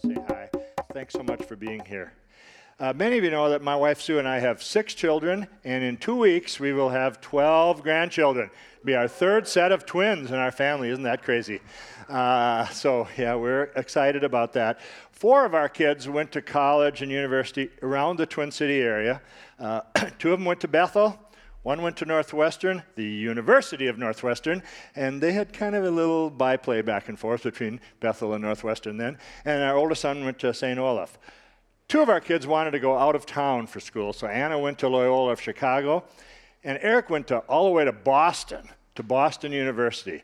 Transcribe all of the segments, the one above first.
say hi. Thanks so much for being here. Uh, many of you know that my wife Sue and I have six children, and in two weeks we will have 12 grandchildren. It'll be our third set of twins in our family. Isn't that crazy? Uh, so, yeah, we're excited about that. Four of our kids went to college and university around the Twin City area. Uh, two of them went to Bethel, one went to Northwestern, the University of Northwestern, and they had kind of a little byplay back and forth between Bethel and Northwestern then. And our oldest son went to St. Olaf. Two of our kids wanted to go out of town for school, so Anna went to Loyola of Chicago, and Eric went to, all the way to Boston, to Boston University.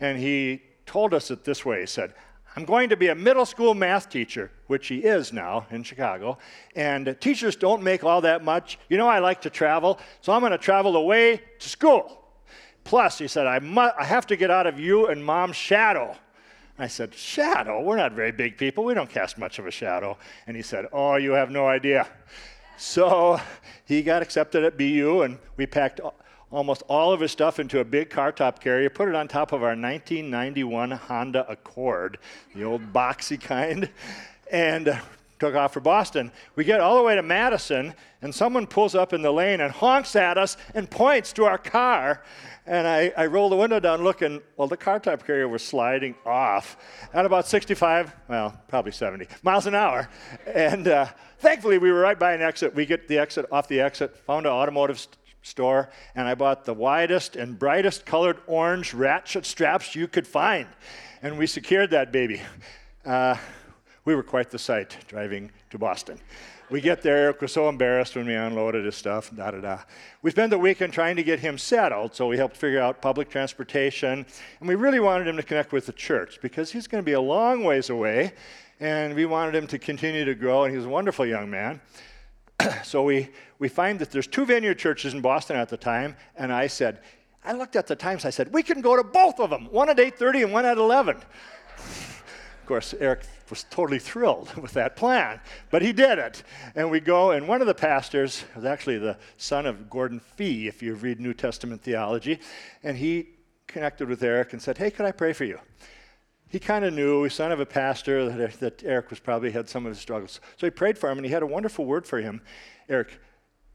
And he told us it this way He said, I'm going to be a middle school math teacher, which he is now in Chicago. And teachers don't make all that much. You know, I like to travel, so I'm going to travel away to school. Plus, he said, I, mu- I have to get out of you and mom's shadow. I said, Shadow? We're not very big people. We don't cast much of a shadow. And he said, Oh, you have no idea. So he got accepted at BU, and we packed almost all of his stuff into a big car top carrier, put it on top of our 1991 Honda Accord, the old boxy kind, and took off for Boston. We get all the way to Madison, and someone pulls up in the lane and honks at us and points to our car. And I, I roll the window down looking, well, the car top carrier was sliding off at about 65, well, probably 70 miles an hour. And uh, thankfully, we were right by an exit. We get the exit off the exit, found an automotive store and I bought the widest and brightest colored orange ratchet straps you could find. And we secured that baby. Uh, we were quite the sight driving to Boston. We get there, Eric was so embarrassed when we unloaded his stuff, da da da. We spent the weekend trying to get him settled, so we helped figure out public transportation. And we really wanted him to connect with the church because he's going to be a long ways away, and we wanted him to continue to grow, and he's a wonderful young man. so we, we find that there's two vineyard churches in Boston at the time, and I said, I looked at the times, I said, we can go to both of them, one at 8.30 and one at 11. of course, Eric was totally thrilled with that plan, but he did it. And we go, and one of the pastors was actually the son of Gordon Fee, if you read New Testament theology, and he connected with Eric and said, hey, could I pray for you? He kind of knew, he's son of a pastor, that, that, Eric was probably had some of his struggles. So he prayed for him, and he had a wonderful word for him. Eric,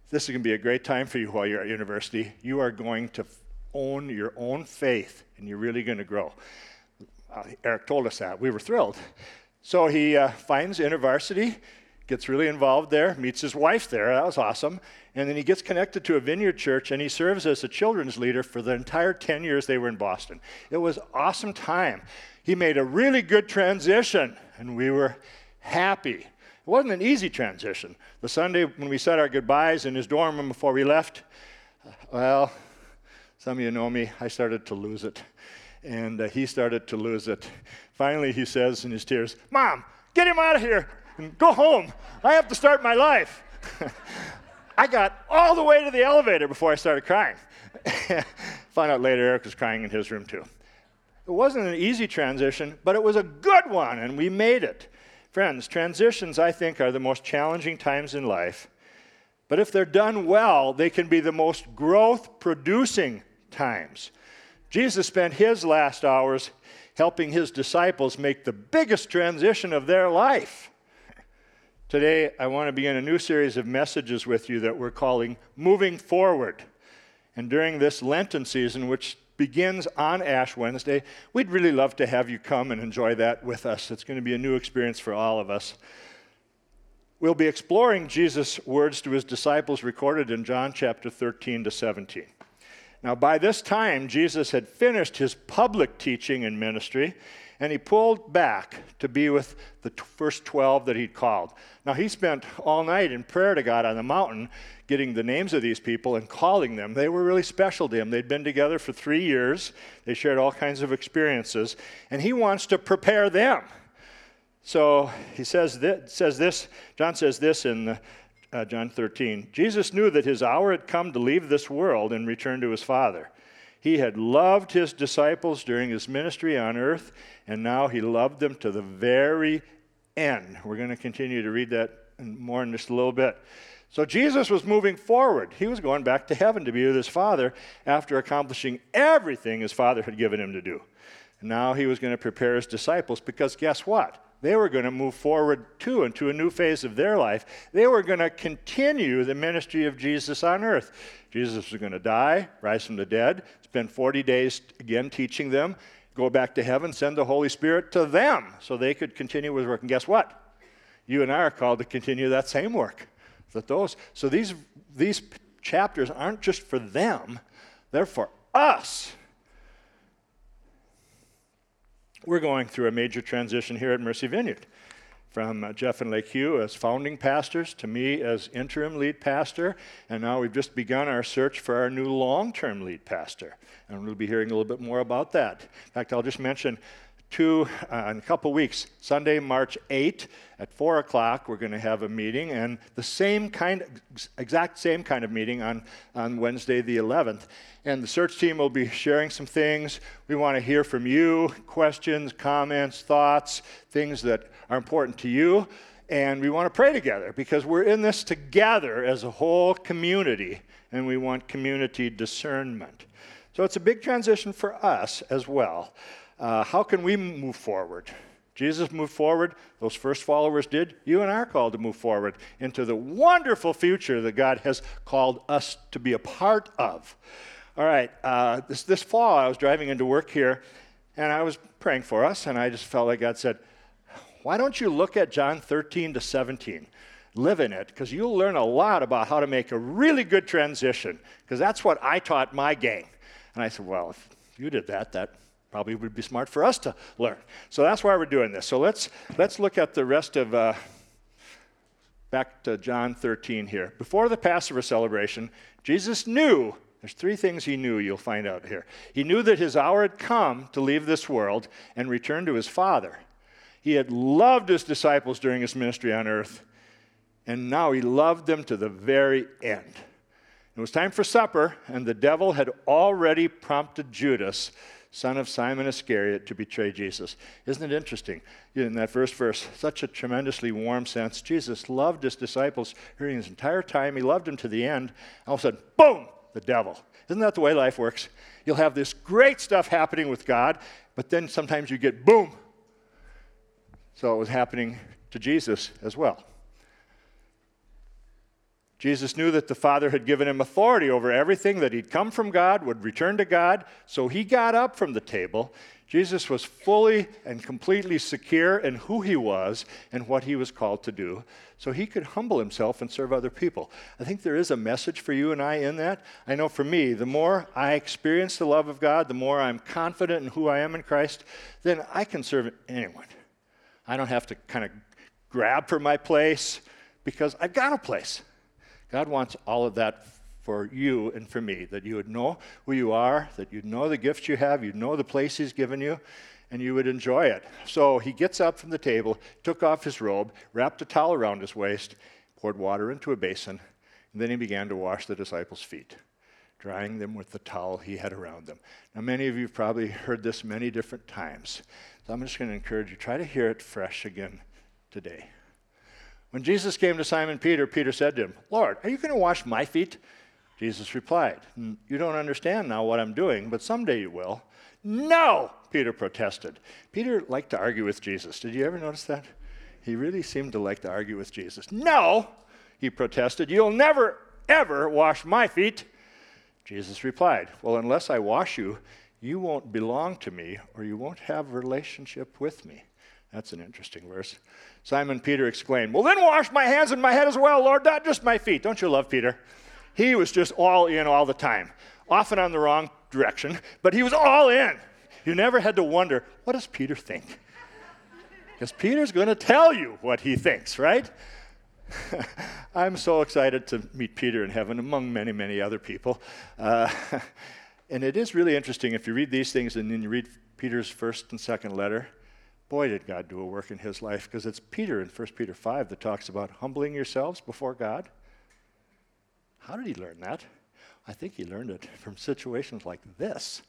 this is going to be a great time for you while you're at university. You are going to own your own faith, and you're really going to grow. Uh, Eric told us that. We were thrilled. So he uh, finds InterVarsity, gets really involved there, meets his wife there. That was awesome. And then he gets connected to a vineyard church, and he serves as a children's leader for the entire 10 years they were in Boston. It was awesome time he made a really good transition, and we were happy. It wasn't an easy transition. The Sunday when we said our goodbyes in his dorm room before we left, well, some of you know me, I started to lose it. And uh, he started to lose it. Finally, he says in his tears, Mom, get him out of here and go home. I have to start my life. I got all the way to the elevator before I started crying. Found out later Eric was crying in his room too. It wasn't an easy transition, but it was a good one, and we made it. Friends, transitions, I think, are the most challenging times in life. But if they're done well, they can be the most growth producing times. Jesus spent his last hours helping his disciples make the biggest transition of their life. Today, I want to begin a new series of messages with you that we're calling Moving Forward. And during this Lenten season, which begins on Ash Wednesday. We'd really love to have you come and enjoy that with us. It's going to be a new experience for all of us. We'll be exploring Jesus' words to his disciples recorded in John chapter 13 to 17. Now, by this time, Jesus had finished his public teaching and ministry, and he pulled back to be with the first 12 that he'd called. Now, he spent all night in prayer to God on the mountain, getting the names of these people and calling them. They were really special to him. They'd been together for three years, they shared all kinds of experiences, and he wants to prepare them. So he says this, says this John says this in the, uh, John 13 Jesus knew that his hour had come to leave this world and return to his Father. He had loved his disciples during his ministry on earth, and now he loved them to the very end. We're going to continue to read that more in just a little bit. So Jesus was moving forward. He was going back to heaven to be with his Father after accomplishing everything his Father had given him to do. And now he was going to prepare his disciples because guess what? They were going to move forward too into a new phase of their life. They were going to continue the ministry of Jesus on earth. Jesus was going to die, rise from the dead, spend 40 days again teaching them, go back to heaven, send the Holy Spirit to them so they could continue with work. And guess what? You and I are called to continue that same work. That those, so these, these chapters aren't just for them, they're for us. We're going through a major transition here at Mercy Vineyard from uh, Jeff and Lake Hugh as founding pastors to me as interim lead pastor. And now we've just begun our search for our new long term lead pastor. And we'll be hearing a little bit more about that. In fact, I'll just mention two uh, in a couple weeks. Sunday, March 8 at 4 o'clock, we're going to have a meeting, and the same kind, exact same kind of meeting on, on Wednesday, the 11th. And the search team will be sharing some things. We want to hear from you questions, comments, thoughts, things that are important to you. And we want to pray together because we're in this together as a whole community, and we want community discernment. So it's a big transition for us as well. Uh, how can we move forward? Jesus moved forward, those first followers did. You and I are called to move forward into the wonderful future that God has called us to be a part of. All right, uh, this, this fall I was driving into work here and I was praying for us, and I just felt like God said, Why don't you look at John 13 to 17? Live in it, because you'll learn a lot about how to make a really good transition, because that's what I taught my gang. And I said, Well, if you did that, that probably would be smart for us to learn. So that's why we're doing this. So let's, let's look at the rest of, uh, back to John 13 here. Before the Passover celebration, Jesus knew, there's three things he knew you'll find out here. He knew that his hour had come to leave this world and return to his Father. He had loved his disciples during his ministry on earth, and now he loved them to the very end. It was time for supper, and the devil had already prompted Judas son of Simon Iscariot, to betray Jesus. Isn't it interesting? In that first verse, such a tremendously warm sense. Jesus loved his disciples during his entire time. He loved them to the end. All of a sudden, boom, the devil. Isn't that the way life works? You'll have this great stuff happening with God, but then sometimes you get boom. So it was happening to Jesus as well. Jesus knew that the Father had given him authority over everything, that he'd come from God, would return to God, so he got up from the table. Jesus was fully and completely secure in who he was and what he was called to do, so he could humble himself and serve other people. I think there is a message for you and I in that. I know for me, the more I experience the love of God, the more I'm confident in who I am in Christ, then I can serve anyone. I don't have to kind of grab for my place because I've got a place. God wants all of that for you and for me, that you would know who you are, that you'd know the gifts you have, you'd know the place He's given you, and you would enjoy it. So he gets up from the table, took off his robe, wrapped a towel around his waist, poured water into a basin, and then he began to wash the disciples' feet, drying them with the towel he had around them. Now, many of you have probably heard this many different times, so I'm just going to encourage you try to hear it fresh again today. When Jesus came to Simon Peter, Peter said to him, Lord, are you going to wash my feet? Jesus replied, You don't understand now what I'm doing, but someday you will. No, Peter protested. Peter liked to argue with Jesus. Did you ever notice that? He really seemed to like to argue with Jesus. No, he protested, You'll never, ever wash my feet. Jesus replied, Well, unless I wash you, you won't belong to me or you won't have relationship with me. That's an interesting verse. Simon Peter exclaimed, Well, then wash my hands and my head as well, Lord, not just my feet. Don't you love Peter? He was just all in all the time, often on the wrong direction, but he was all in. You never had to wonder, what does Peter think? Because Peter's going to tell you what he thinks, right? I'm so excited to meet Peter in heaven among many, many other people. Uh, and it is really interesting if you read these things and then you read Peter's first and second letter Boy, did God do a work in his life because it's Peter in 1 Peter 5 that talks about humbling yourselves before God. How did he learn that? I think he learned it from situations like this.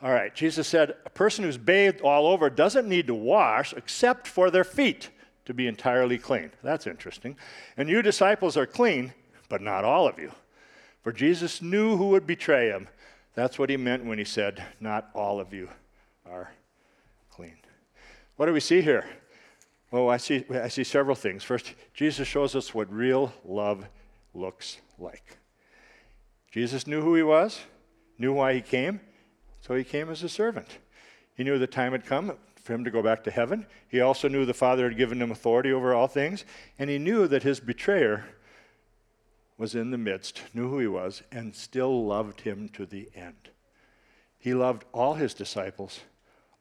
All right, Jesus said, A person who's bathed all over doesn't need to wash except for their feet to be entirely clean. That's interesting. And you disciples are clean, but not all of you. For Jesus knew who would betray him. That's what he meant when he said, Not all of you are What do we see here? Well, I see, I see several things. First, Jesus shows us what real love looks like. Jesus knew who he was, knew why he came, so he came as a servant. He knew the time had come for him to go back to heaven. He also knew the Father had given him authority over all things, and he knew that his betrayer was in the midst, knew who he was, and still loved him to the end. He loved all his disciples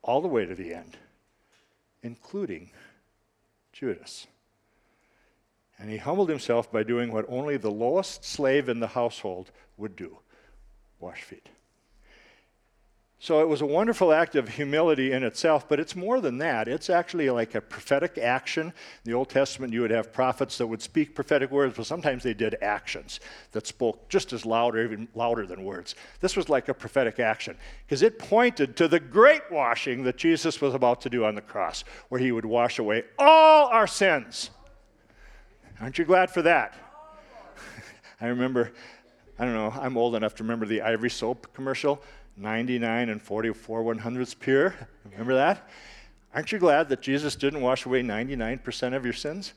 all the way to the end, including Judas. And he humbled himself by doing what only the lowest slave in the household would do wash feet. So it was a wonderful act of humility in itself, but it's more than that. It's actually like a prophetic action. In the Old Testament, you would have prophets that would speak prophetic words, but sometimes they did actions that spoke just as loud or even louder than words. This was like a prophetic action because it pointed to the great washing that Jesus was about to do on the cross, where he would wash away all our sins. Aren't you glad for that? I remember, I don't know, I'm old enough to remember the Ivory Soap commercial 99 and 44 one hundredths pure. Remember that? Aren't you glad that Jesus didn't wash away 99% of your sins?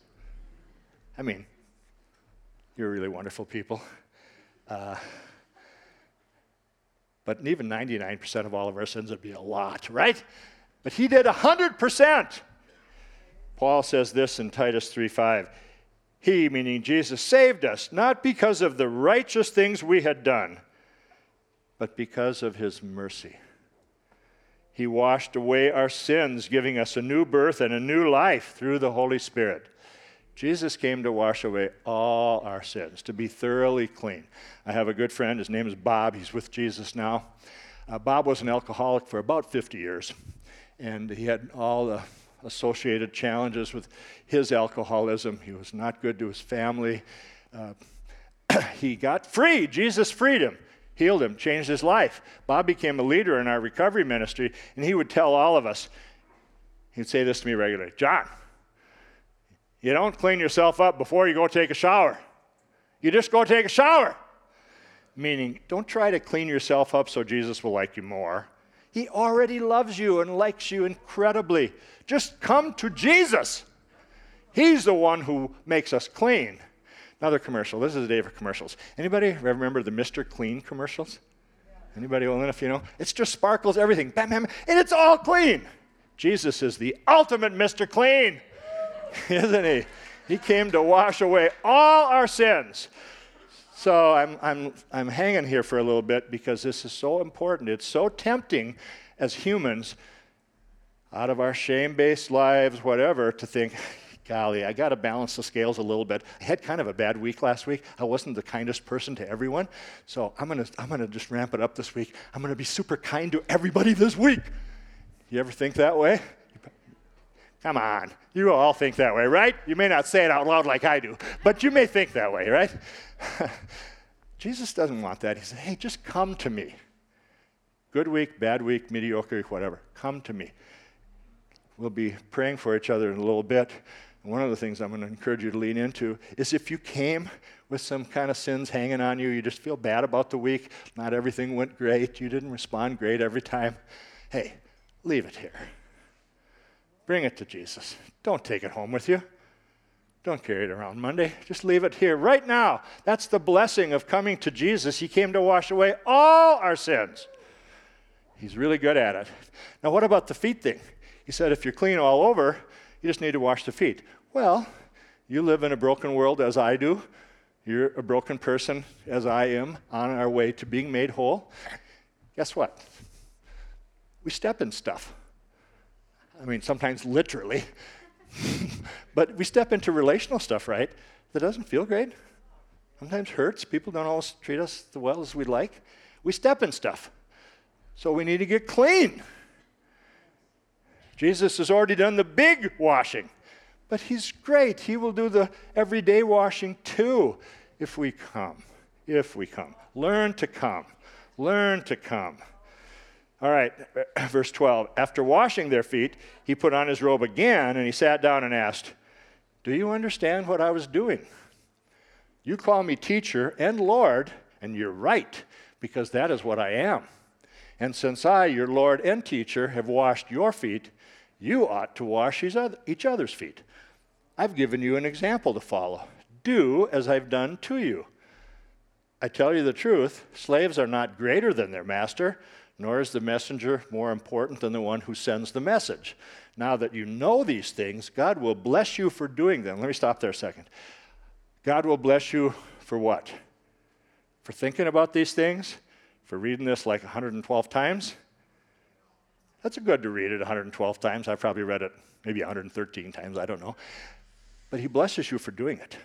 I mean, you're really wonderful people. Uh, but even 99% of all of our sins would be a lot, right? But he did 100%. Paul says this in Titus 3:5. He, meaning Jesus, saved us, not because of the righteous things we had done but because of his mercy. He washed away our sins, giving us a new birth and a new life through the Holy Spirit. Jesus came to wash away all our sins, to be thoroughly clean. I have a good friend, his name is Bob, he's with Jesus now. Uh, Bob was an alcoholic for about 50 years, and he had all the associated challenges with his alcoholism. He was not good to his family. Uh, he got free, Jesus freed him healed him, changed his life. Bob became a leader in our recovery ministry, and he would tell all of us, he'd say this to me regularly Jon, you don't clean yourself up before you go take a shower. You just go take a shower. Meaning, don't try to clean yourself up so Jesus will like you more. He already loves you and likes you incredibly. Just come to Jesus. He's the one who makes us clean. Another commercial. This is the day for commercials. Anybody remember the Mr. Clean commercials? Anybody old enough, you know? It's just sparkles, everything, bam, bam, and it's all clean. Jesus is the ultimate Mr. Clean, isn't he? He came to wash away all our sins. So I'm, I'm, I'm hanging here for a little bit because this is so important. It's so tempting as humans, out of our shame based lives, whatever, to think, golly, I got to balance the scales a little bit. I had kind of a bad week last week. I wasn't the kindest person to everyone. So I'm going to I'm going to just ramp it up this week. I'm going to be super kind to everybody this week. You ever think that way? Come on. You all think that way, right? You may not say it out loud like I do, but you may think that way, right? Jesus doesn't want that. He said, hey, just come to me. Good week, bad week, mediocre whatever. Come to me. We'll be praying for each other in a little bit. One of the things I'm going to encourage you to lean into is if you came with some kind of sins hanging on you, you just feel bad about the week, not everything went great, you didn't respond great every time, hey, leave it here. Bring it to Jesus. Don't take it home with you. Don't carry it around Monday. Just leave it here right now. That's the blessing of coming to Jesus. He came to wash away all our sins. He's really good at it. Now, what about the feet thing? He said, if you're clean all over, you just need to wash the feet. Well, you live in a broken world as I do. You're a broken person as I am on our way to being made whole. Guess what? We step in stuff. I mean, sometimes literally. but we step into relational stuff, right? That doesn't feel great. Sometimes hurts. People don't always treat us as well as we'd like. We step in stuff. So we need to get clean. Jesus has already done the big washing, but He's great. He will do the everyday washing too if we come. If we come. Learn to come. Learn to come. All right, verse 12. After washing their feet, he put on his robe again and he sat down and asked, Do you understand what I was doing? You call me teacher and Lord, and you're right, because that is what I am. And since I, your Lord and teacher, have washed your feet, you ought to wash each other's feet. I've given you an example to follow. Do as I've done to you. I tell you the truth slaves are not greater than their master, nor is the messenger more important than the one who sends the message. Now that you know these things, God will bless you for doing them. Let me stop there a second. God will bless you for what? For thinking about these things? For reading this like 112 times? That's good to read it 112 times. I've probably read it maybe 113 times, I don't know. But He blesses you for doing it.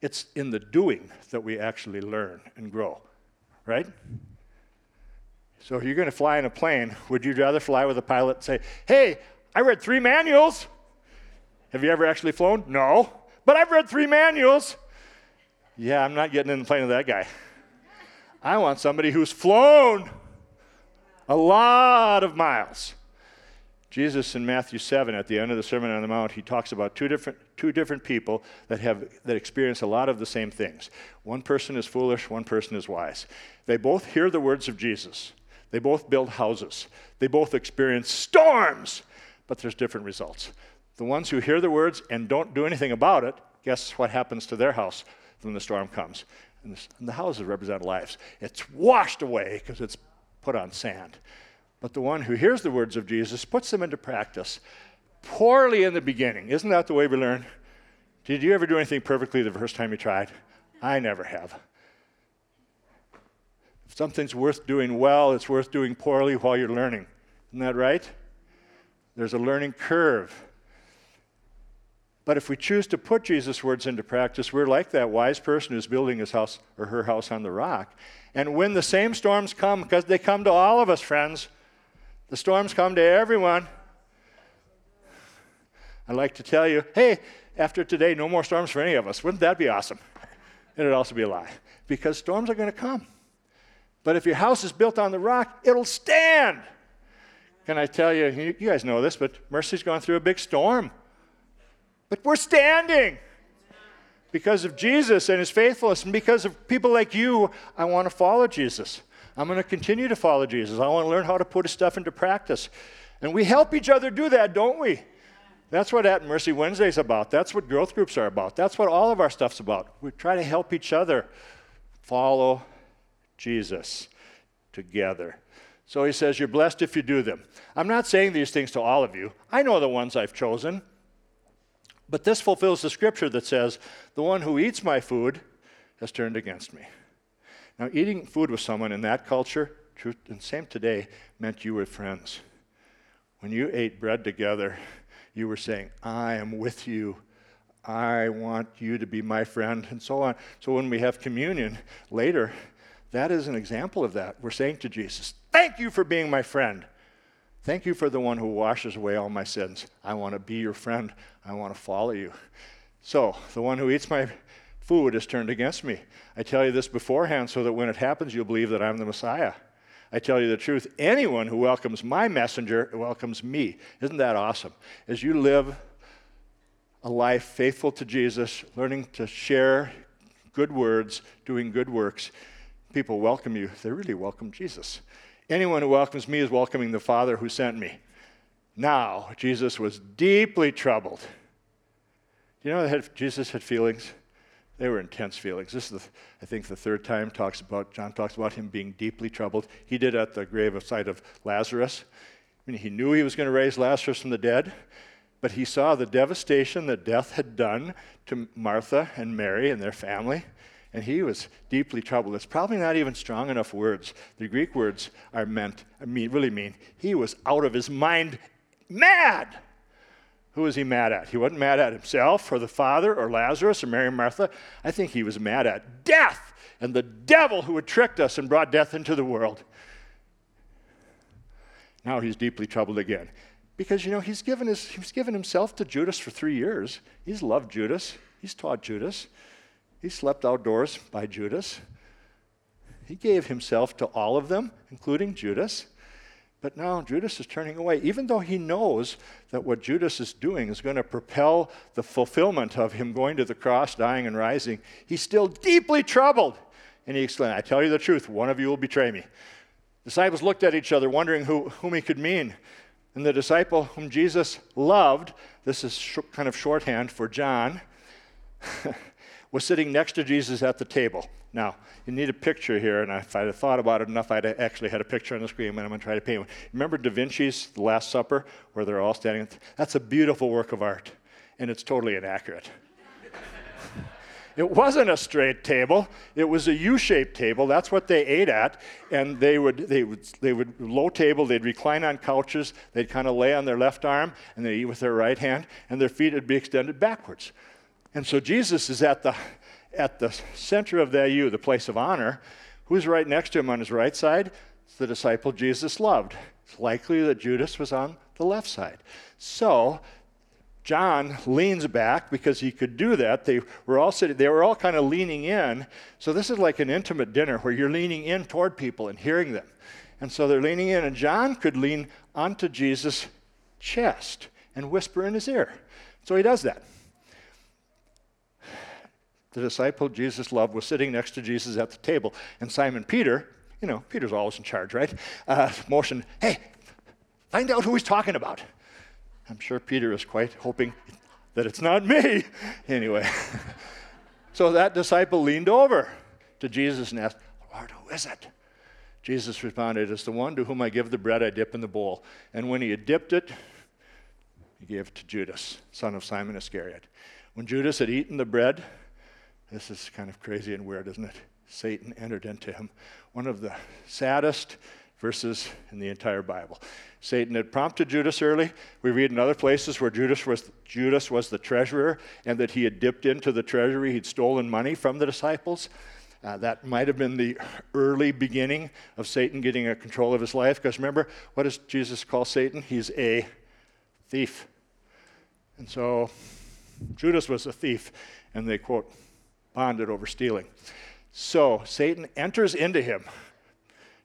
It's in the doing that we actually learn and grow, right? So if you're going to fly in a plane, would you rather fly with a pilot and say, hey, I read three manuals? Have you ever actually flown? No. But I've read three manuals. Yeah, I'm not getting in the plane with that guy. I want somebody who's flown a lot of miles. Jesus in Matthew 7 at the end of the Sermon on the Mount, he talks about two different, two different people that, have, that experience a lot of the same things. One person is foolish, one person is wise. They both hear the words of Jesus. They both build houses. They both experience storms, but there's different results. The ones who hear the words and don't do anything about it, guess what happens to their house when the storm comes? And, the houses represent lives. It's washed away because it's put on sand. But the one who hears the words of Jesus puts them into practice poorly in the beginning. Isn't that the way we learn? Did you ever do anything perfectly the first time you tried? I never have. If something's worth doing well, it's worth doing poorly while you're learning. Isn't that right? There's a learning curve. But if we choose to put Jesus' words into practice, we're like that wise person who's building his house or her house on the rock. And when the same storms come, because they come to all of us, friends, the storms come to everyone. I'd like to tell you, hey, after today, no more storms for any of us. Wouldn't that be awesome? It'd also be a lie because storms are going to come. But if your house is built on the rock, it'll stand. Can I tell you, you guys know this, but Mercy's gone through a big storm. But we're standing because of Jesus and his faithfulness, and because of people like you, I want to follow Jesus. I'm going to continue to follow Jesus. I want to learn how to put his stuff into practice. And we help each other do that, don't we? That's what At Mercy Wednesday is about. That's what growth groups are about. That's what all of our stuff's about. We try to help each other follow Jesus together. So he says, You're blessed if you do them. I'm not saying these things to all of you. I know the ones I've chosen. But this fulfills the scripture that says, The one who eats my food has turned against me. Now, eating food with someone in that culture, truth and same today, meant you were friends. When you ate bread together, you were saying, I am with you. I want you to be my friend, and so on. So when we have communion later, that is an example of that. We're saying to Jesus, Thank you for being my friend. Thank you for the one who washes away all my sins. I want to be your friend. I want to follow you. So, the one who eats my food is turned against me. I tell you this beforehand so that when it happens, you'll believe that I'm the Messiah. I tell you the truth anyone who welcomes my messenger welcomes me. Isn't that awesome? As you live a life faithful to Jesus, learning to share good words, doing good works, people welcome you. They really welcome Jesus. Anyone who welcomes me is welcoming the Father who sent me. Now, Jesus was deeply troubled. Do you know that Jesus had feelings? They were intense feelings. This is, the, I think, the third time talks about John talks about him being deeply troubled. He did at the grave of sight of Lazarus. I mean, he knew he was going to raise Lazarus from the dead, but he saw the devastation that death had done to Martha and Mary and their family, and he was deeply troubled. It's probably not even strong enough words. The Greek words are meant, I mean, really mean he was out of his mind, mad. Who was he mad at? He wasn't mad at himself or the Father or Lazarus or Mary and Martha. I think he was mad at death and the devil who had tricked us and brought death into the world. Now he's deeply troubled again. Because, you know, he's given, his, he's given himself to Judas for three years. He's loved Judas, he's taught Judas, he slept outdoors by Judas. He gave himself to all of them, including Judas. But now Judas is turning away, even though he knows that what Judas is doing is going to propel the fulfillment of him going to the cross, dying, and rising. He's still deeply troubled. And he exclaimed, I tell you the truth, one of you will betray me. Disciples looked at each other, wondering who, whom he could mean. And the disciple whom Jesus loved, this is sh- kind of shorthand for John, was sitting next to Jesus at the table. Now, you need a picture here, and if I'd have thought about it enough, I'd actually had a picture on the screen, but I'm going to try to paint one. Remember Da Vinci's The Last Supper, where they're all standing? That's a beautiful work of art, and it's totally inaccurate. It wasn't a straight table. It was a U-shaped table. That's what they ate at. And they would, they would, they would low table. They'd recline on couches. They'd kind of lay on their left arm, and they'd eat with their right hand, and their feet would be extended backwards. And so Jesus is at the, at the center of that U, the place of honor. Who's right next to him on his right side? It's the disciple Jesus loved. It's likely that Judas was on the left side. So John leans back because he could do that. They were all sitting, they were all kind of leaning in. So this is like an intimate dinner where you're leaning in toward people and hearing them. And so they're leaning in, and John could lean onto Jesus' chest and whisper in his ear. So he does that. The disciple Jesus loved was sitting next to Jesus at the table, and Simon Peter, you know, Peter's always in charge, right? Uh, motioned, hey, find out who he's talking about. I'm sure Peter is quite hoping that it's not me. Anyway, so that disciple leaned over to Jesus and asked, Lord, who is it? Jesus responded, It's the one to whom I give the bread I dip in the bowl. And when he had dipped it, he gave it to Judas, son of Simon Iscariot. When Judas had eaten the bread, this is kind of crazy and weird, isn't it? Satan entered into him. One of the saddest verses in the entire Bible. Satan had prompted Judas early. We read in other places where Judas was, Judas was the treasurer and that he had dipped into the treasury. He'd stolen money from the disciples. Uh, that might have been the early beginning of Satan getting a control of his life. Because remember, what does Jesus call Satan? He's a thief. And so Judas was a thief, and they quote, bonded over stealing. So Satan enters into him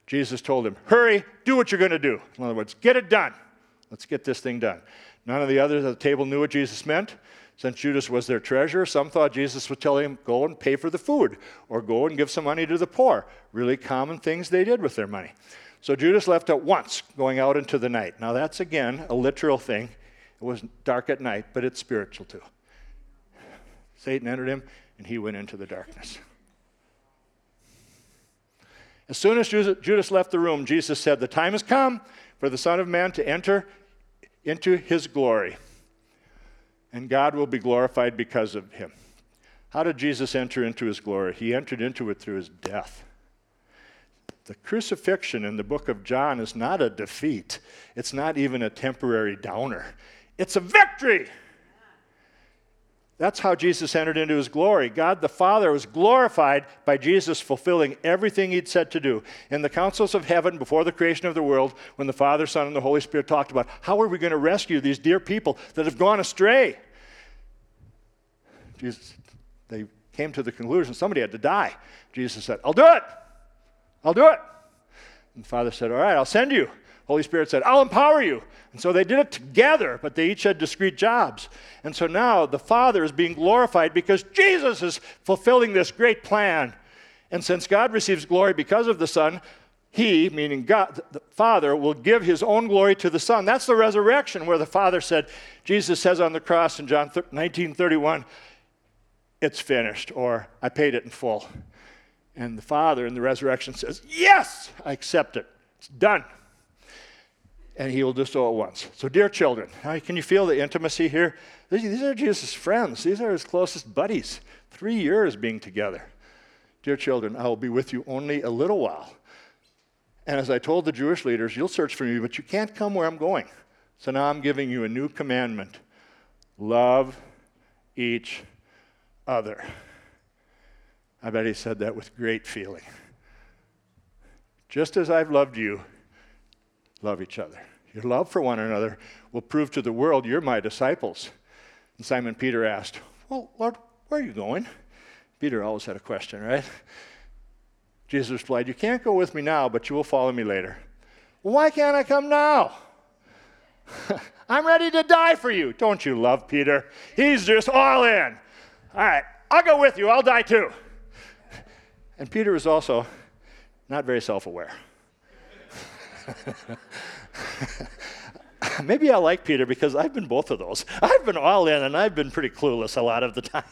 Jesus told him, Hurry, do what you're going to do. In other words, get it done. Let's get this thing done. None of the others at the table knew what Jesus meant. Since Judas was their treasurer, some thought Jesus was telling him, Go and pay for the food, or go and give some money to the poor. Really common things they did with their money. So Judas left at once, going out into the night. Now, that's again a literal thing. It was dark at night, but it's spiritual too. Satan entered him, and he went into the darkness. As soon as Judas left the room, Jesus said, The time has come for the Son of Man to enter into his glory, and God will be glorified because of him. How did Jesus enter into his glory? He entered into it through his death. The crucifixion in the book of John is not a defeat, it's not even a temporary downer, it's a victory. That's how Jesus entered into his glory. God the Father was glorified by Jesus fulfilling everything he'd said to do. In the councils of heaven, before the creation of the world, when the Father, Son, and the Holy Spirit talked about how are we going to rescue these dear people that have gone astray, Jesus, they came to the conclusion somebody had to die. Jesus said, I'll do it. I'll do it. And the Father said, All right, I'll send you. Holy Spirit said, I'll empower you. And so they did it together, but they each had discrete jobs. And so now the Father is being glorified because Jesus is fulfilling this great plan. And since God receives glory because of the Son, he, meaning God, the Father, will give his own glory to the Son. That's the resurrection where the Father said, Jesus says on the cross in John 19 31, it's finished, or I paid it in full. And the Father in the resurrection says, Yes, I accept it. It's done and he will do so at once. So, dear children, can you feel the intimacy here? These are Jesus' friends, these are his closest buddies. Three years being together. Dear children, I will be with you only a little while. And as I told the Jewish leaders, you'll search for me, but you can't come where I'm going. So now I'm giving you a new commandment love each other. I bet he said that with great feeling. Just as I've loved you, love each other. Your love for one another will prove to the world you're my disciples. And Simon Peter asked, Well, Lord, where are you going? Peter always had a question, right? Jesus replied, You can't go with me now, but you will follow me later. Why can't I come now? I'm ready to die for you. Don't you love Peter? He's just all in. All right, I'll go with you. I'll die too. And Peter was also not very self aware. maybe I like Peter because I've been both of those. I've been all in and I've been pretty clueless a lot of the time.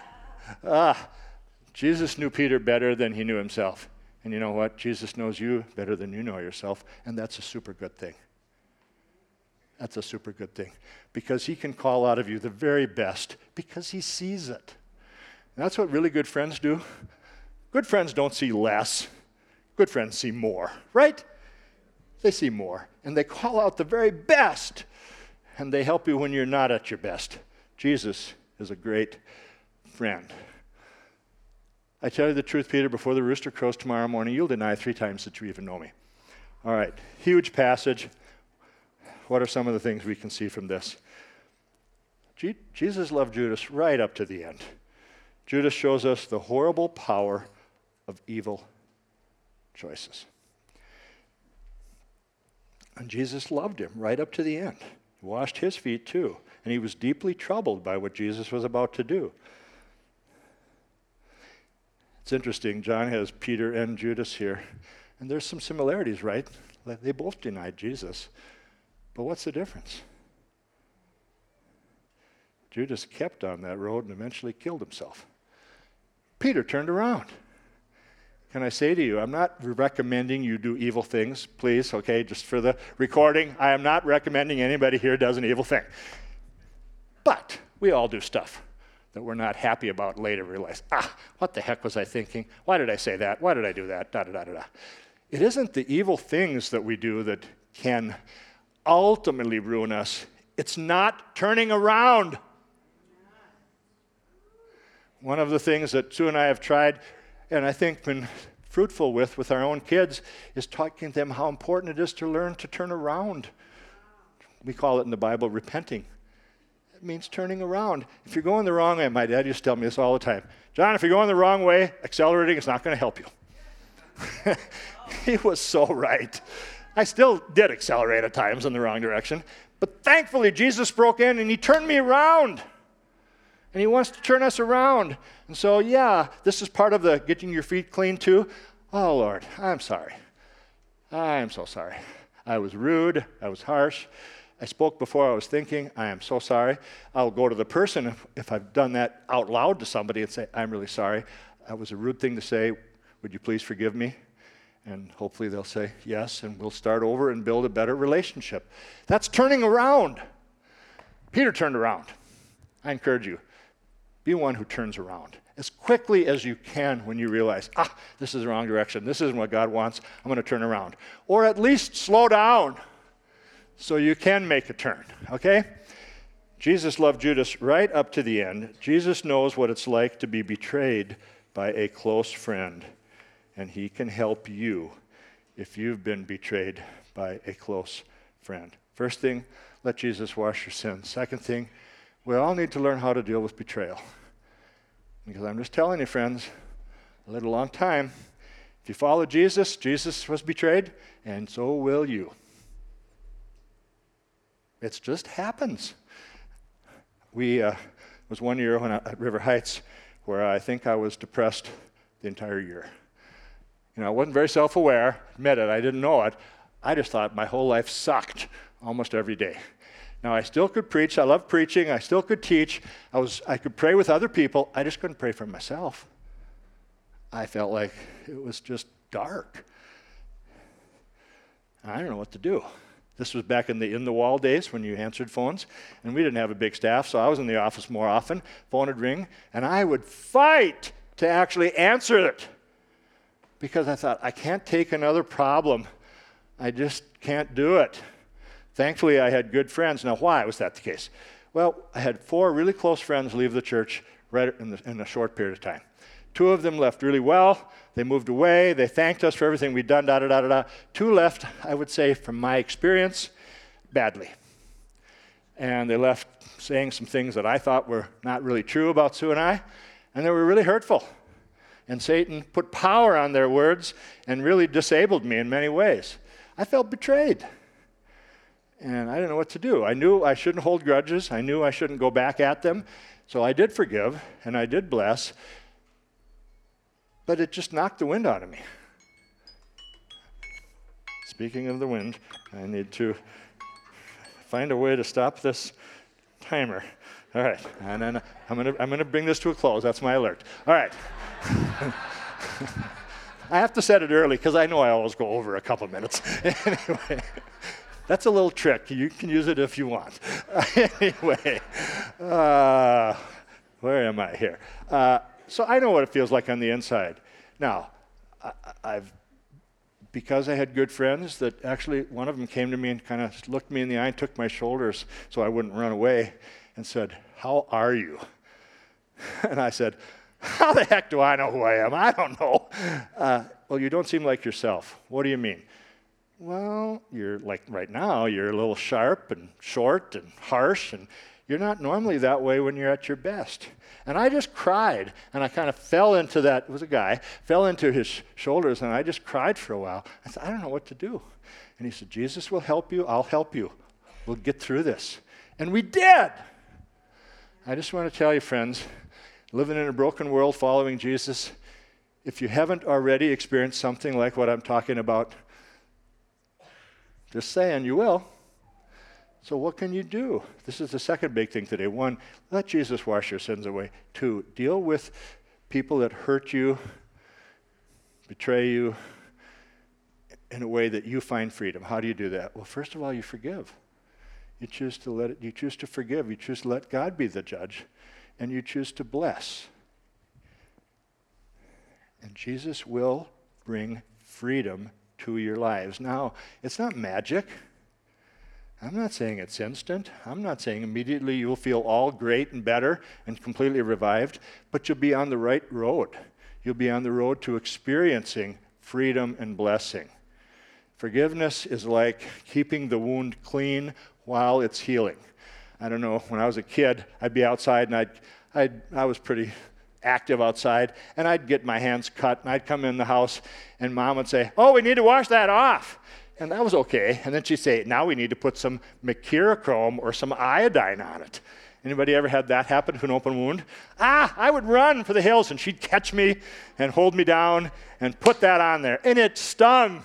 ah, Jesus knew Peter better than he knew himself. And you know what? Jesus knows you better than you know yourself, and that's a super good thing. That's a super good thing because he can call out of you the very best because he sees it. And that's what really good friends do. Good friends don't see less, good friends see more, right? They see more, and they call out the very best, and they help you when you're not at your best. Jesus is a great friend. I tell you the truth, Peter, before the rooster crows tomorrow morning, you'll deny three times that you even know me. All right, huge passage. What are some of the things we can see from this? Jesus loved Judas right up to the end. Judas shows us the horrible power of evil choices. And Jesus loved him right up to the end. He washed his feet too. And he was deeply troubled by what Jesus was about to do. It's interesting, John has Peter and Judas here, and there's some similarities, right? They both denied Jesus. But what's the difference? Judas kept on that road and eventually killed himself. Peter turned around. Can I say to you, I'm not recommending you do evil things, please, okay, just for the recording. I am not recommending anybody here does an evil thing. But we all do stuff that we're not happy about later realize, ah, what the heck was I thinking? Why did I say that? Why did I do that? Da da da da da. It isn't the evil things that we do that can ultimately ruin us. It's not turning around. One of the things that Sue and I have tried, and I think been fruitful with with our own kids, is talking to them how important it is to learn to turn around. We call it in the Bible repenting It means turning around. If you're going the wrong way, my dad used to tell me this all the time Jon, if you're going the wrong way, accelerating is not going to help you. he was so right. I still did accelerate at times in the wrong direction, but thankfully, Jesus broke in and he turned me around. And he wants to turn us around. And so, yeah, this is part of the getting your feet clean too. Oh, Lord, I'm sorry. I'm so sorry. I was rude. I was harsh. I spoke before I was thinking. I am so sorry. I'll go to the person if, if I've done that out loud to somebody and say, I'm really sorry. That was a rude thing to say. Would you please forgive me? And hopefully they'll say yes, and we'll start over and build a better relationship. That's turning around. Peter turned around. I encourage you be one who turns around as quickly as you can when you realize, ah, this is the wrong direction. This isn't what God wants. I'm going to turn around. Or at least slow down so you can make a turn, okay? Jesus loved Judas right up to the end. Jesus knows what it's like to be betrayed by a close friend, and he can help you if you've been betrayed by a close friend. First thing, let Jesus wash your sins. Second thing, we all need to learn how to deal with betrayal. Because I'm just telling you, friends, a long time. If you follow Jesus, Jesus was betrayed, and so will you. It just happens. We uh, was one year when I, at River Heights where I think I was depressed the entire year. You know, I wasn't very self-aware. Admit it, I didn't know it. I just thought my whole life sucked almost every day. Now I still could preach. I love preaching. I still could teach. I was I could pray with other people. I just couldn't pray for myself. I felt like it was just dark. I don't know what to do. This was back in the in the wall days when you answered phones, and we didn't have a big staff, so I was in the office more often. Phone would ring, and I would fight to actually answer it because I thought, I can't take another problem. I just can't do it. Thankfully, I had good friends. Now, why was that the case? Well, I had four really close friends leave the church right in, the, in a short period of time. Two of them left really well. They moved away. They thanked us for everything we'd done, da da da da da. Two left, I would say, from my experience, badly. And they left saying some things that I thought were not really true about Sue and I, and they were really hurtful. And Satan put power on their words and really disabled me in many ways. I felt betrayed. And I didn't know what to do. I knew I shouldn't hold grudges. I knew I shouldn't go back at them. So I did forgive and I did bless but it just knocked the wind out of me. Speaking of the wind, I need to find a way to stop this timer. All right, and then I'm gonna I'm gonna bring this to a close. That's my alert. All right. I have to set it early because I know I always go over a couple minutes. anyway, that's a little trick. You can use it if you want. anyway, uh, where am I here? Uh, so I know what it feels like on the inside. Now, I, I've because I had good friends that actually one of them came to me and kind of looked me in the eye and took my shoulders so I wouldn't run away and said, How are you? And I said, How the heck do I know who I am? I don't know. Uh, well, you don't seem like yourself. What do you mean? Well, you're like right now, you're a little sharp and short and harsh, and you're not normally that way when you're at your best. And I just cried, and I kind of fell into that, it was a guy, fell into his shoulders, and I just cried for a while. I said, I don't know what to do. And he said, Jesus will help you, I'll help you. We'll get through this. And we did. I just want to tell you, friends, living in a broken world following Jesus, if you haven't already experienced something like what I'm talking about, just saying you will. So, what can you do? This is the second big thing today. One, let Jesus wash your sins away. Two, deal with people that hurt you, betray you in a way that you find freedom. How do you do that? Well, first of all, you forgive. You choose to let it, you choose to forgive. You choose to let God be the judge and you choose to bless. And Jesus will bring freedom to your lives. Now, it's not magic. I'm not saying it's instant. I'm not saying immediately you'll feel all great and better and completely revived, but you'll be on the right road. You'll be on the road to experiencing freedom and blessing. Forgiveness is like keeping the wound clean while it's healing. I don't know, when I was a kid, I'd be outside and I'd, I'd, I was pretty active outside, and I'd get my hands cut, and I'd come in the house, and mom would say, Oh, we need to wash that off. And that was okay. And then she'd say, Now we need to put some mercurochrome or some iodine on it. Anybody ever had that happen to an open wound? Ah, I would run for the hills, and she'd catch me and hold me down and put that on there. And it stung.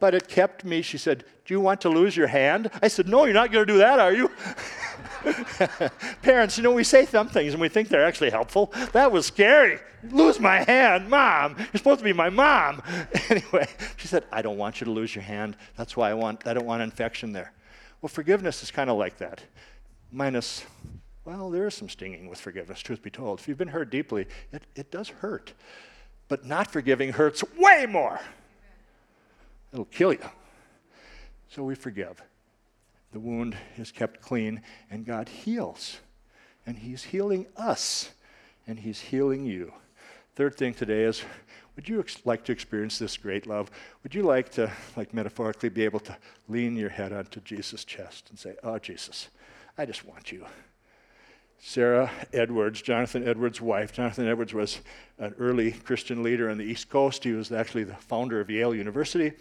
But it kept me, she said, Do you want to lose your hand? I said, No, you're not going to do that, are you? Parents, you know, we say some things and we think they're actually helpful. That was scary. Lose my hand, mom. You're supposed to be my mom. Anyway, she said, I don't want you to lose your hand. That's why I want I don't want infection there. Well, forgiveness is kind of like that. Minus, well, there is some stinging with forgiveness, truth be told. If you've been hurt deeply, it, it does hurt. But not forgiving hurts way more. It'll kill you. So we forgive the wound is kept clean, and God heals. And He's healing us, and He's healing you. Third thing today is would you ex- like to experience this great love? Would you like to, like metaphorically, be able to lean your head onto Jesus' chest and say, Oh, Jesus, I just want you. Sarah Edwards, Jonathan Edwards' wife. Jonathan Edwards was an early Christian leader on the East Coast. He was actually the founder of Yale University.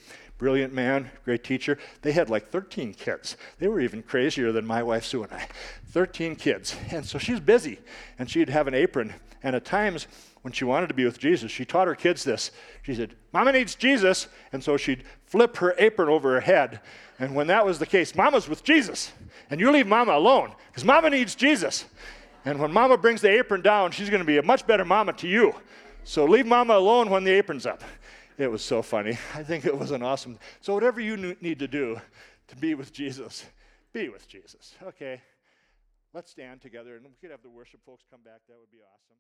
Brilliant man, great teacher. They had like 13 kids. They were even crazier than my wife Sue and I. 13 kids. And so she's busy, and she'd have an apron. And at times, when she wanted to be with Jesus, she taught her kids this. She said, Mama needs Jesus. And so she'd flip her apron over her head. And when that was the case, Mama's with Jesus. And you leave Mama alone because Mama needs Jesus. And when Mama brings the apron down, she's going to be a much better Mama to you. So leave Mama alone when the apron's up. It was so funny. I think it was an awesome. So, whatever you need to do to be with Jesus, be with Jesus. Okay, let's stand together and we could have the worship folks come back. That would be awesome.